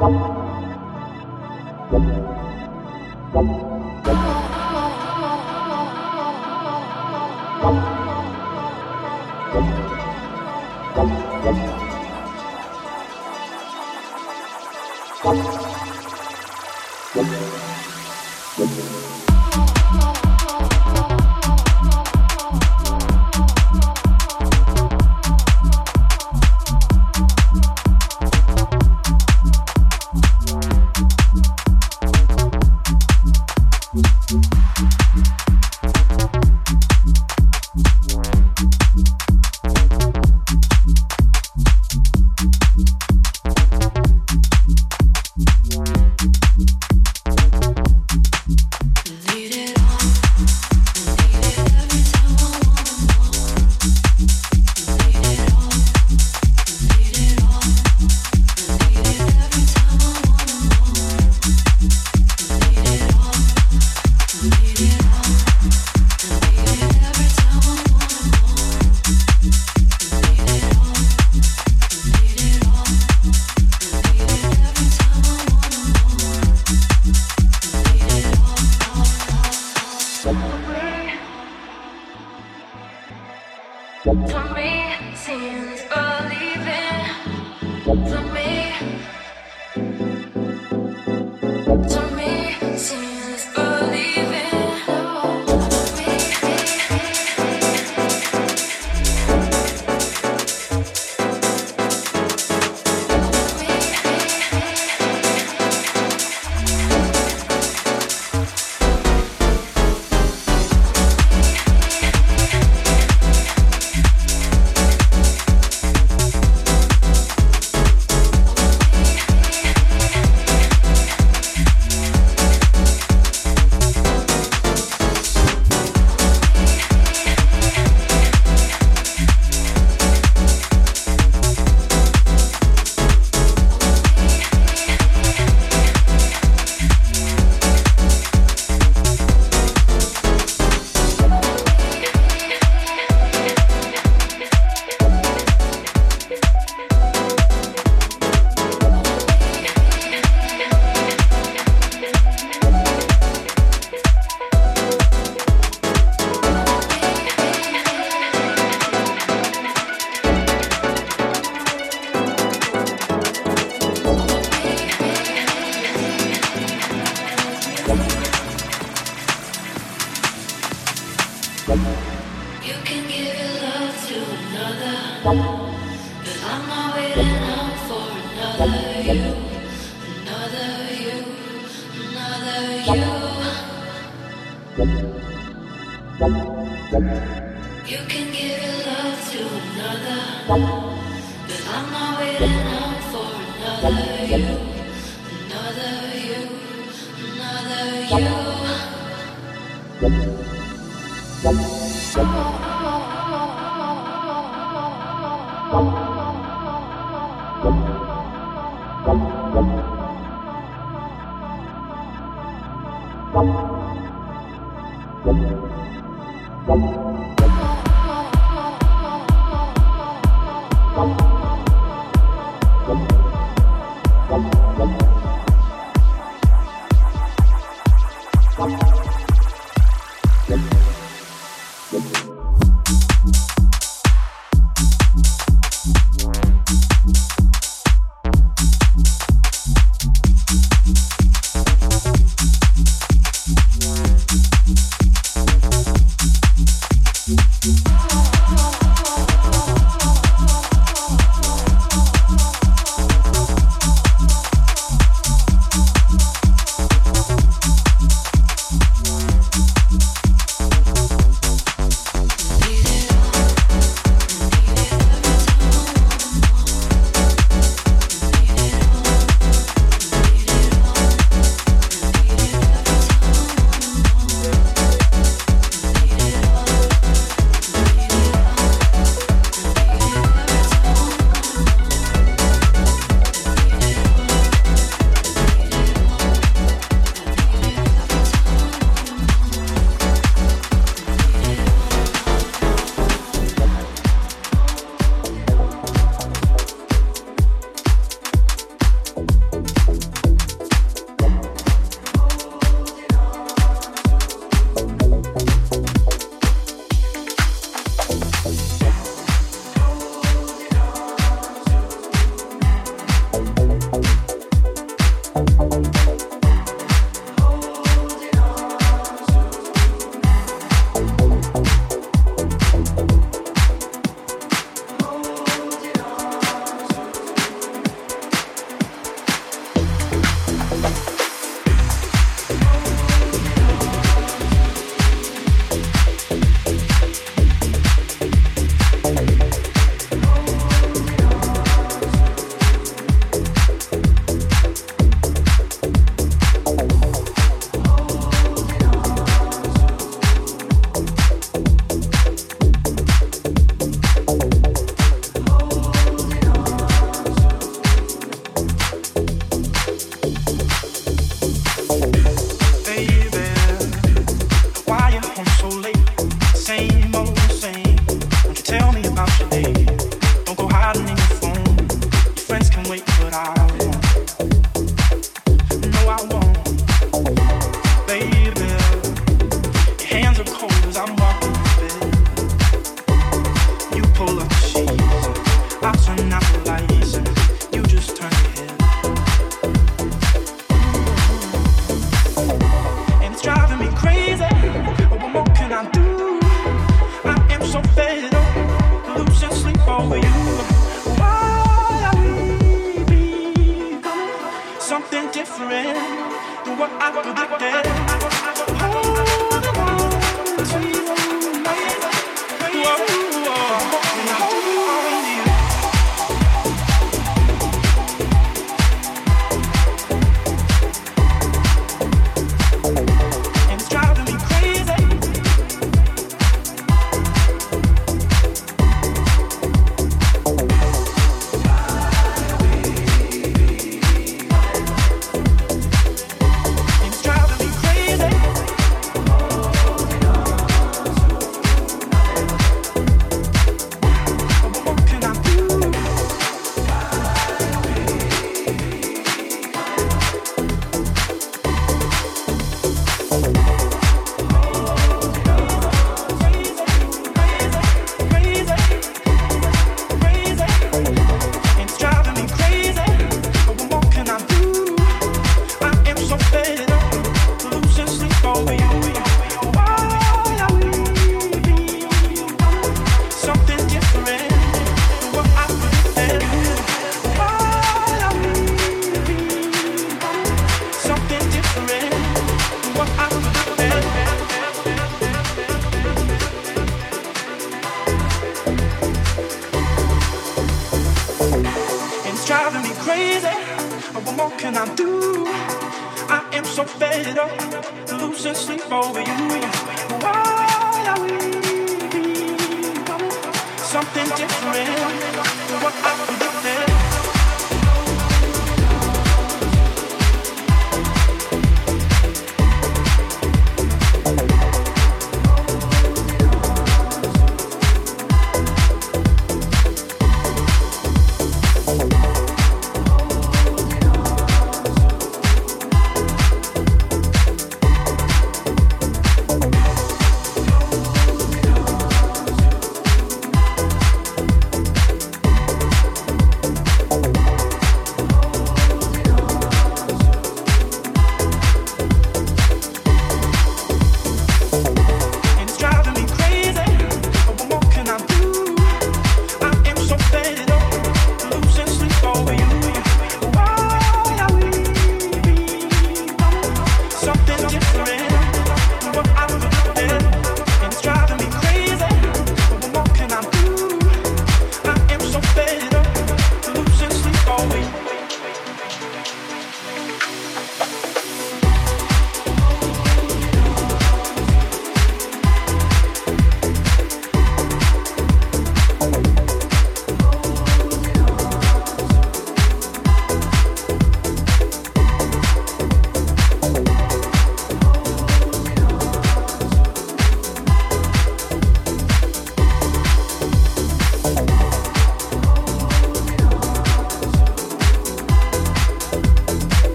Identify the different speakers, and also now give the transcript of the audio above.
Speaker 1: Thank you.
Speaker 2: Know